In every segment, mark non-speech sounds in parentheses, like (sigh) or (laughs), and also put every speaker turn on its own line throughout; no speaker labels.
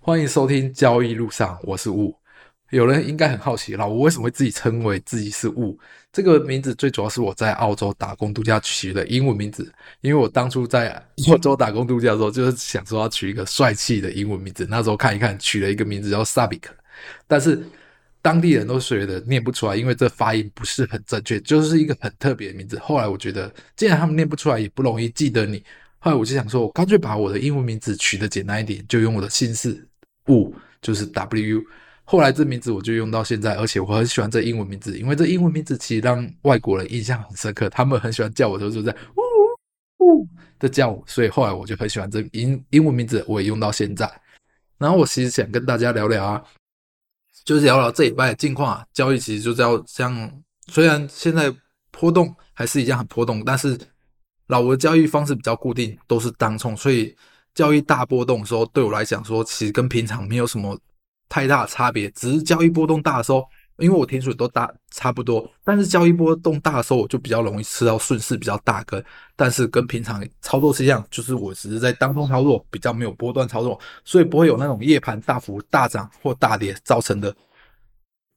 欢迎收听交易路上，我是雾。有人应该很好奇，老吴为什么会自己称为自己是雾？这个名字最主要是我在澳洲打工度假取的英文名字，因为我当初在澳洲打工度假的时候，就是想说要取一个帅气的英文名字。那时候看一看，取了一个名字叫 Sabic，但是当地人都觉得念不出来，因为这发音不是很正确，就是一个很特别的名字。后来我觉得，既然他们念不出来，也不容易记得你。后来我就想说，我干脆把我的英文名字取得简单一点，就用我的姓氏。雾就是 W，后来这名字我就用到现在，而且我很喜欢这英文名字，因为这英文名字其实让外国人印象很深刻，他们很喜欢叫我，就是在呜呜的叫我，所以后来我就很喜欢这英英文名字，我也用到现在。然后我其实想跟大家聊聊啊，就是聊聊这礼拜的近况啊，交易其实就这样，虽然现在波动还是一样很波动，但是老吴的交易方式比较固定，都是当冲，所以。交易大波动的时候，对我来讲说，其实跟平常没有什么太大的差别，只是交易波动大的时候，因为我停损都大差不多，但是交易波动大的时候，我就比较容易吃到顺势比较大根，但是跟平常操作是一样，就是我只是在当冲操作，比较没有波段操作，所以不会有那种夜盘大幅大涨或大跌造成的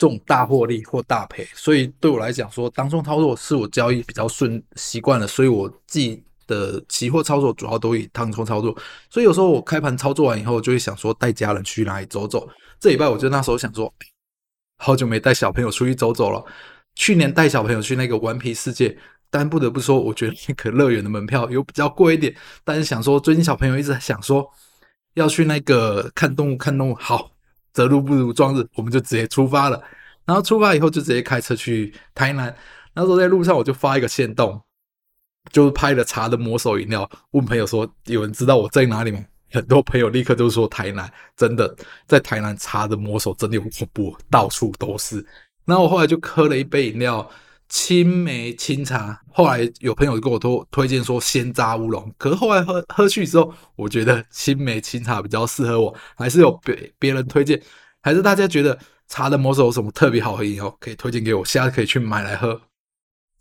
这种大获利或大赔，所以对我来讲说，当中操作是我交易比较顺习惯了，所以我自己。的期货操作主要都以当冲操作，所以有时候我开盘操作完以后，就会想说带家人去哪里走走。这礼拜我就那时候想说，好久没带小朋友出去走走了。去年带小朋友去那个顽皮世界，但不得不说，我觉得那个乐园的门票又比较贵一点。但是想说，最近小朋友一直想说要去那个看动物，看动物好，择路不如撞日，我们就直接出发了。然后出发以后就直接开车去台南。那时候在路上我就发一个现动。就拍了茶的魔手饮料，问朋友说有人知道我在哪里吗？(laughs) 很多朋友立刻就说台南，真的在台南茶的魔手真的有恐怖，到处都是。然后我后来就喝了一杯饮料，青梅清茶。后来有朋友跟我推推荐说鲜榨乌龙，可是后来喝喝去之后，我觉得青梅清茶比较适合我，还是有别别人推荐，还是大家觉得茶的魔手有什么特别好喝饮料，可以推荐给我，下次可以去买来喝。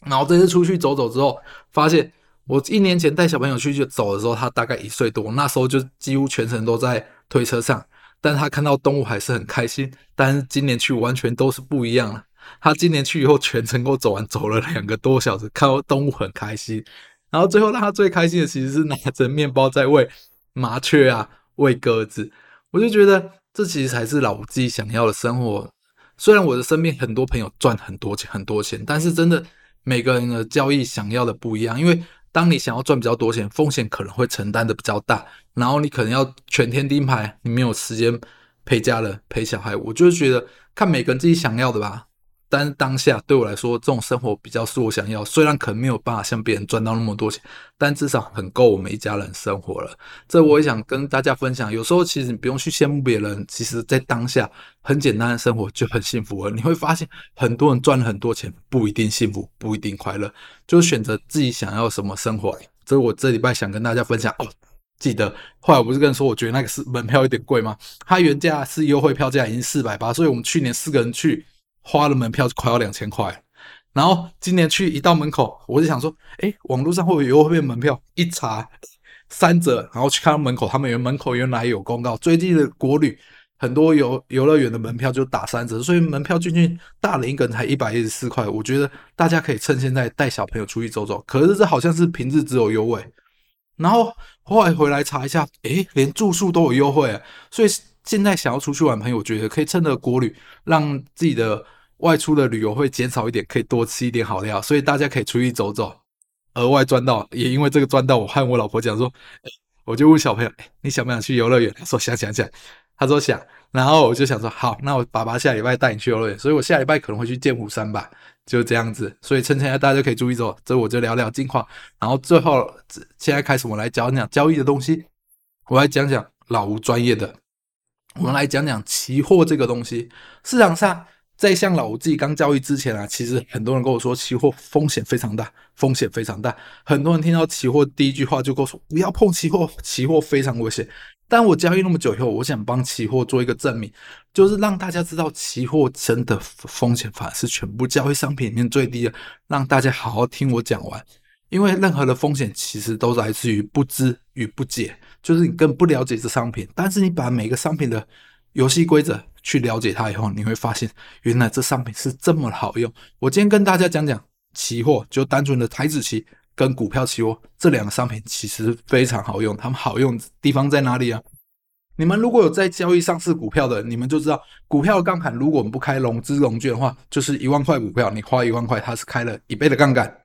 然后这次出去走走之后，发现我一年前带小朋友去就走的时候，他大概一岁多，那时候就几乎全程都在推车上，但是他看到动物还是很开心。但是今年去完全都是不一样了。他今年去以后全程给我走完，走了两个多小时，看到动物很开心。然后最后让他最开心的其实是拿着面包在喂麻雀啊，喂鸽子。我就觉得这其实才是老吴自己想要的生活。虽然我的身边很多朋友赚很多钱很多钱，但是真的。每个人的交易想要的不一样，因为当你想要赚比较多钱，风险可能会承担的比较大，然后你可能要全天盯盘，你没有时间陪家人、陪小孩。我就觉得看每个人自己想要的吧。但是当下对我来说，这种生活比较是我想要。虽然可能没有办法像别人赚到那么多钱，但至少很够我们一家人生活了。这我也想跟大家分享。有时候其实你不用去羡慕别人，其实在当下很简单的生活就很幸福了。你会发现很多人赚了很多钱，不一定幸福，不一定快乐，就选择自己想要什么生活。这是我这礼拜想跟大家分享哦。记得后来我不是跟你说，我觉得那个是门票有点贵吗？它原价是优惠票价已经四百八，所以我们去年四个人去。花了门票就快要两千块，然后今年去一到门口，我就想说，哎，网络上会不会有优惠门票？一查三折，然后去看到门口，他们原门口原来有公告，最近的国旅很多游游乐园的门票就打三折，所以门票进去大人一个人才一百一十四块。我觉得大家可以趁现在带小朋友出去走走，可是这好像是平日只有优惠，然后后来回来查一下，哎，连住宿都有优惠，所以。现在想要出去玩，朋友觉得可以趁着国旅，让自己的外出的旅游会减少一点，可以多吃一点好料，所以大家可以出去走走，额外赚到。也因为这个赚到，我和我老婆讲说，我就问小朋友，你想不想去游乐园？他说想想想，他说想。然后我就想说，好，那我爸爸下礼拜带你去游乐园，所以我下礼拜可能会去剑湖山吧，就这样子。所以趁现在大家可以注意走，这我就聊聊近况。然后最后现在开始，我来讲讲交易的东西，我来讲讲老吴专业的。我们来讲讲期货这个东西。市场上，在像老吴自己刚交易之前啊，其实很多人跟我说，期货风险非常大，风险非常大。很多人听到期货第一句话就跟我说，不要碰期货，期货非常危险。但我交易那么久以后，我想帮期货做一个证明，就是让大家知道，期货真的风险反而是全部交易商品里面最低的。让大家好好听我讲完，因为任何的风险其实都来自于不知与不解。就是你更不了解这商品。但是你把每个商品的游戏规则去了解它以后，你会发现原来这商品是这么好用。我今天跟大家讲讲期货，就单纯的台指期跟股票期货这两个商品其实非常好用。它们好用的地方在哪里啊？你们如果有在交易上市股票的，你们就知道股票的杠杆，如果我们不开融资融券的话，就是一万块股票，你花一万块，它是开了一倍的杠杆。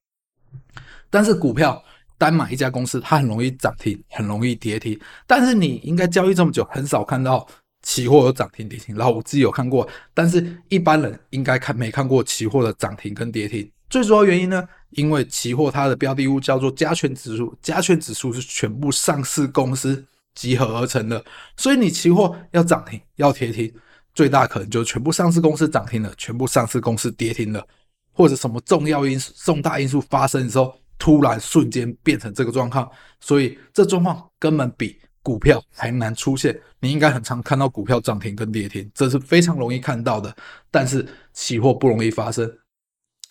但是股票单买一家公司，它很容易涨停，很容易跌停。但是你应该交易这么久，很少看到期货有涨停跌停。然后我自己有看过，但是一般人应该看没看过期货的涨停跟跌停。最主要原因呢，因为期货它的标的物叫做加权指数，加权指数是全部上市公司。集合而成的，所以你期货要涨停要跌停，最大可能就是全部上市公司涨停了，全部上市公司跌停了，或者什么重要因素、重大因素发生的时候，突然瞬间变成这个状况，所以这状况根本比股票还难出现。你应该很常看到股票涨停跟跌停，这是非常容易看到的，但是期货不容易发生，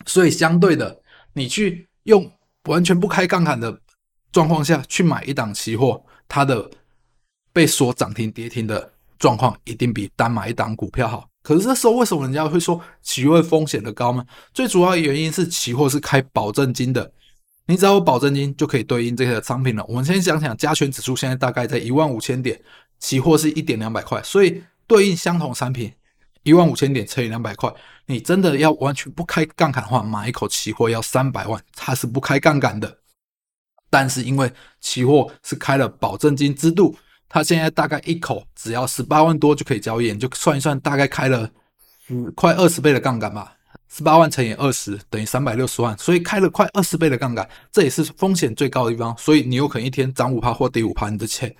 所以相对的，你去用完全不开杠杆的状况下去买一档期货，它的。被锁涨停跌停的状况一定比单买一档股票好。可是这时候为什么人家会说期货风险的高吗？最主要的原因是期货是开保证金的，你只要有保证金就可以对应这些商品了。我们先想想，加权指数现在大概在一万五千点，期货是一点两百块，所以对应相同产品一万五千点乘以两百块，你真的要完全不开杠杆的话，买一口期货要三百万，它是不开杠杆的。但是因为期货是开了保证金制度。它现在大概一口只要十八万多就可以交易，你就算一算，大概开了十快二十倍的杠杆吧，十八万乘以二十等于三百六十万，所以开了快二十倍的杠杆，这也是风险最高的地方。所以你有可能一天涨五趴或跌五趴，你的钱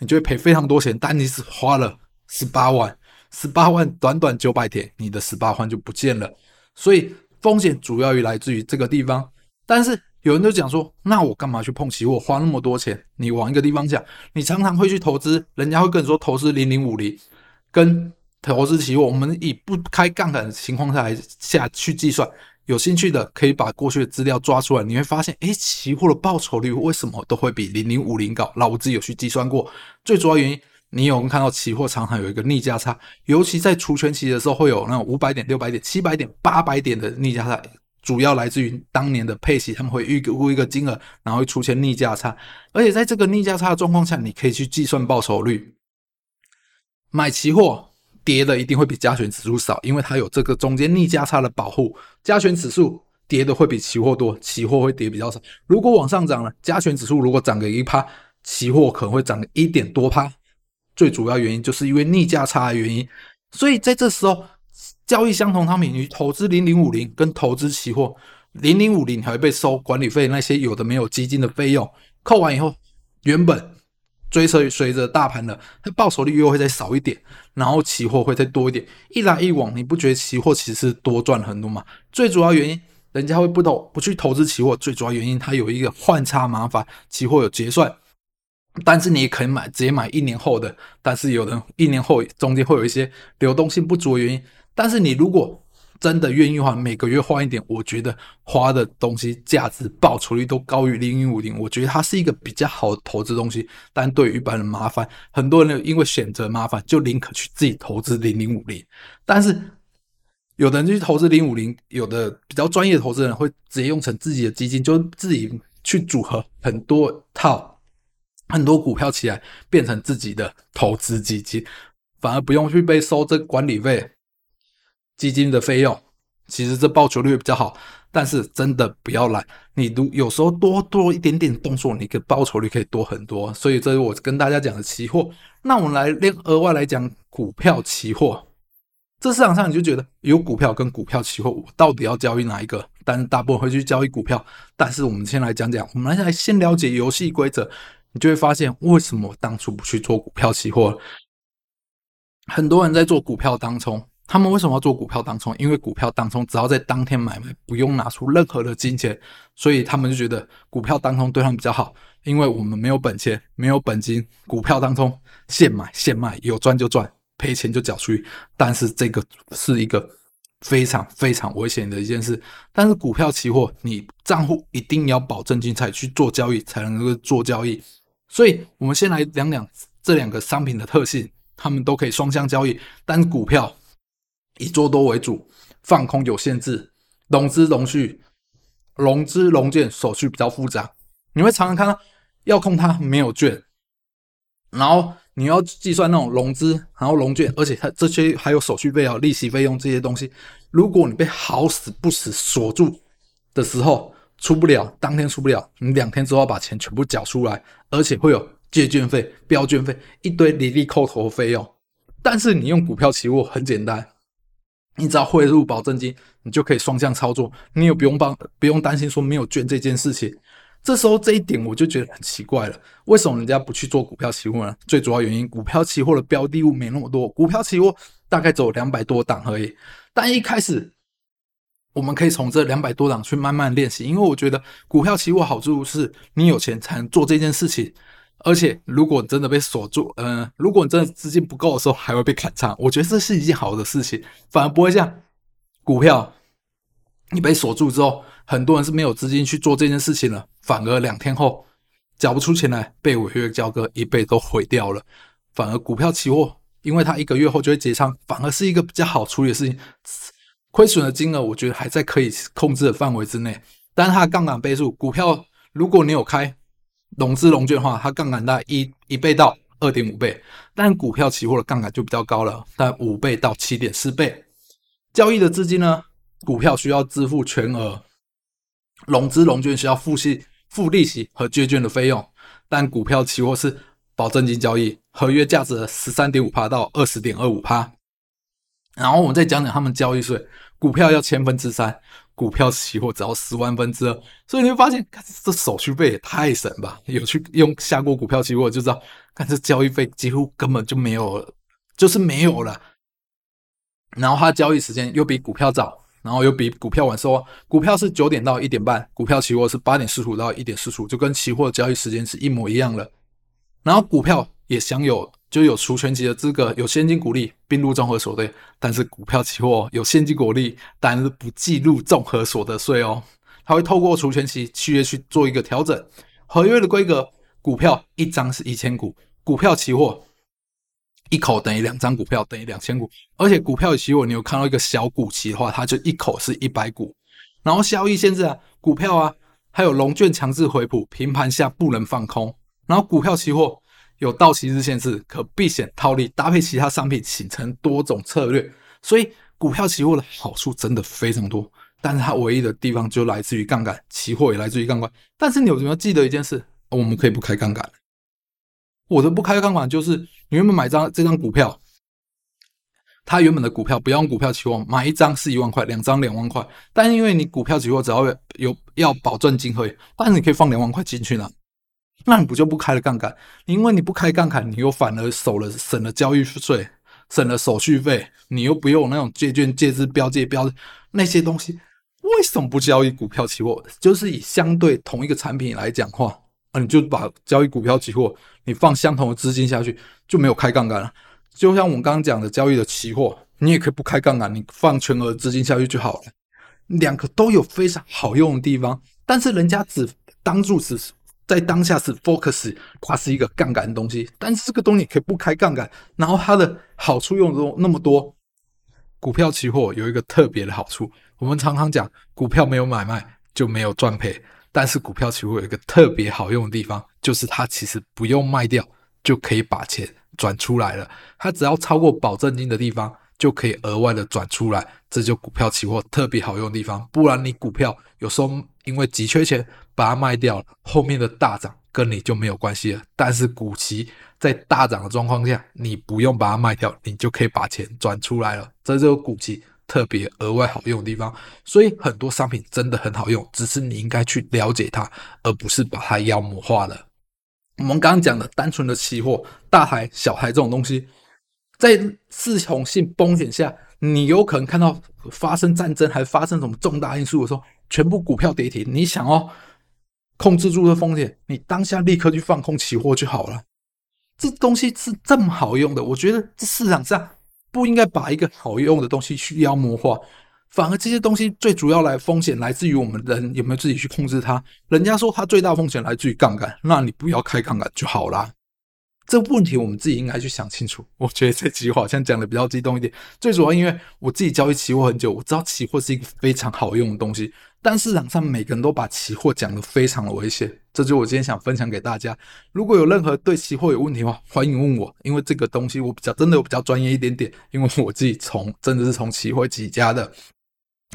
你就会赔非常多钱，但你只花了十八万，十八万短短九百天，你的十八万就不见了。所以风险主要于来自于这个地方，但是。有人就讲说，那我干嘛去碰期货，花那么多钱？你往一个地方讲，你常常会去投资，人家会跟你说投资零零五零，跟投资期货，我们以不开杠杆的情况下来下去计算。有兴趣的可以把过去的资料抓出来，你会发现，诶，期货的报酬率为什么都会比零零五零高？那我自己有去计算过，最主要原因，你有看到期货常常有一个逆价差，尤其在除权期的时候，会有那种五百点、六百点、七百点、八百点的逆价差。主要来自于当年的配息，他们会预估一个金额，然后会出现逆价差，而且在这个逆价差的状况下，你可以去计算报酬率。买期货跌的一定会比加权指数少，因为它有这个中间逆价差的保护。加权指数跌的会比期货多，期货会跌比较少。如果往上涨了，加权指数如果涨个一趴，期货可能会涨一点多趴。最主要原因就是因为逆价差的原因，所以在这时候。交易相同商品，你投资零零五零跟投资期货，零零五零还会被收管理费，那些有的没有基金的费用，扣完以后，原本追随随着大盘的，它报酬率又会再少一点，然后期货会再多一点，一来一往，你不觉得期货其实多赚很多吗？最主要原因，人家会不投不去投资期货，最主要原因它有一个换差麻烦，期货有结算，但是你也可以买直接买一年后的，但是有人一年后中间会有一些流动性不足的原因。但是你如果真的愿意的话，每个月花一点，我觉得花的东西价值报酬率都高于零零五零，我觉得它是一个比较好的投资东西。但对于一般人麻烦，很多人因为选择麻烦，就宁可去自己投资零零五零。但是有的人去投资零五零，有的比较专业的投资人会直接用成自己的基金，就自己去组合很多套很多股票起来，变成自己的投资基金，反而不用去被收这个管理费。基金的费用，其实这报酬率比较好，但是真的不要懒。你如有时候多多一点点动作，你的报酬率可以多很多。所以这是我跟大家讲的期货。那我们来另额外来讲股票期货。这市场上你就觉得有股票跟股票期货，我到底要交易哪一个？但是大部分会去交易股票。但是我们先来讲讲，我们来先了解游戏规则，你就会发现为什么我当初不去做股票期货。很多人在做股票当中。他们为什么要做股票当冲？因为股票当冲只要在当天买卖，不用拿出任何的金钱，所以他们就觉得股票当冲对他们比较好。因为我们没有本钱，没有本金，股票当冲现买现卖，有赚就赚，赔钱就缴出去。但是这个是一个非常非常危险的一件事。但是股票期货，你账户一定要保证金才去做交易，才能够做交易。所以，我们先来讲讲这两个商品的特性，它们都可以双向交易，但股票以做多为主，放空有限制，融资融续，融资融券手续比较复杂，你会常常看到要空它没有券，然后你要计算那种融资，然后融券，而且它这些还有手续费啊、利息费用这些东西，如果你被好死不死锁住的时候，出不了，当天出不了，你两天之后要把钱全部缴出来，而且会有借券费、标券费，一堆离离扣头费用。但是你用股票期货很简单，你只要汇入保证金，你就可以双向操作，你也不用帮，不用担心说没有券这件事情。这时候这一点我就觉得很奇怪了，为什么人家不去做股票期货呢？最主要原因，股票期货的标的物没那么多，股票期货大概只有两百多档而已，但一开始。我们可以从这两百多档去慢慢练习，因为我觉得股票期货好处是你有钱才能做这件事情，而且如果真的被锁住，嗯、如果你真的资金不够的时候，还会被砍仓。我觉得这是一件好的事情，反而不会像股票，你被锁住之后，很多人是没有资金去做这件事情了，反而两天后缴不出钱来，被违约交割，一辈都毁掉了。反而股票期货，因为它一个月后就会结仓，反而是一个比较好处理的事情。亏损的金额，我觉得还在可以控制的范围之内。但是它的杠杆倍数，股票如果你有开融资融券的话，它杠杆大概一一倍到二点五倍。但股票期货的杠杆就比较高了，大概五倍到七点四倍。交易的资金呢，股票需要支付全额，融资融券需要付息、付利息和借券的费用。但股票期货是保证金交易，合约价值十三点五趴到二十点二五趴。然后我们再讲讲他们交易税，股票要千分之三，股票期货只要十万分之二，所以你会发现，看这手续费也太省吧？有去用下过股票期货就知道，看这交易费几乎根本就没有，就是没有了。然后它交易时间又比股票早，然后又比股票晚收，股票是九点到一点半，股票期货是八点四十五到一点四十五，就跟期货交易时间是一模一样的。然后股票也享有。就有除权息的资格，有现金股利并入综合所得，但是股票期货有现金股利，但是不计入综合所得税哦。它会透过除权期契约去做一个调整。合约的规格，股票一张是一千股，股票期货一口等于两张股票等于两千股，而且股票期货你有看到一个小股期的话，它就一口是一百股。然后交易限制啊，股票啊，还有融券强制回补，平盘下不能放空。然后股票期货。有到期日限制，可避险套利，搭配其他商品形成多种策略。所以股票期货的好处真的非常多，但是它唯一的地方就来自于杠杆，期货也来自于杠杆。但是你有没有记得一件事？我们可以不开杠杆。我的不开杠杆就是，你原本买张这张股票，它原本的股票不要用股票期货，买一张是一万块，两张两万块。但因为你股票期货只要有，要保证金会，但是你可以放两万块进去呢。那你不就不开了杠杆？因为你不开杠杆，你又反而省了省了交易税，省了手续费，你又不用那种借券、借支、标借标那些东西。为什么不交易股票期货？就是以相对同一个产品来讲话啊，你就把交易股票期货，你放相同的资金下去，就没有开杠杆了。就像我们刚刚讲的交易的期货，你也可以不开杠杆，你放全额资金下去就好了。两个都有非常好用的地方，但是人家只当做是。在当下是 focus，它是一个杠杆的东西，但是这个东西可以不开杠杆，然后它的好处用的那么多。股票期货有一个特别的好处，我们常常讲股票没有买卖就没有赚赔，但是股票期货有一个特别好用的地方，就是它其实不用卖掉就可以把钱转出来了，它只要超过保证金的地方就可以额外的转出来，这就股票期货特别好用的地方。不然你股票有时候因为急缺钱。把它卖掉了，后面的大涨跟你就没有关系了。但是股期在大涨的状况下，你不用把它卖掉，你就可以把钱转出来了。这就是股期特别额外好用的地方。所以很多商品真的很好用，只是你应该去了解它，而不是把它妖魔化了。我们刚刚讲的单纯的期货，大台、小台这种东西，在系统性风险下，你有可能看到发生战争，还发生什么重大因素的时候，全部股票跌停。你想哦。控制住的风险，你当下立刻去放空期货就好了。这东西是这么好用的，我觉得这市场上不应该把一个好用的东西去妖魔化。反而这些东西最主要来风险来自于我们人有没有自己去控制它。人家说它最大风险来自于杠杆，那你不要开杠杆就好啦。这个问题我们自己应该去想清楚。我觉得这句话好像讲的比较激动一点。最主要因为我自己交易期货很久，我知道期货是一个非常好用的东西。但市场上每个人都把期货讲得非常的危险，这就是我今天想分享给大家。如果有任何对期货有问题的话，欢迎问我，因为这个东西我比较真的我比较专业一点点，因为我自己从真的是从期货起家的。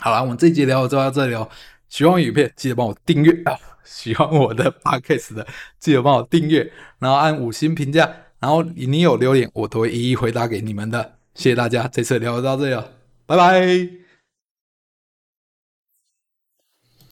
好了，我们这一集聊就到这里哦。喜欢影片，记得帮我订阅啊！喜欢我的 (laughs) podcast 的，记得帮我订阅，然后按五星评价，然后你有留言，我都会一一回答给你们的。谢谢大家，这次聊到这里了，拜拜。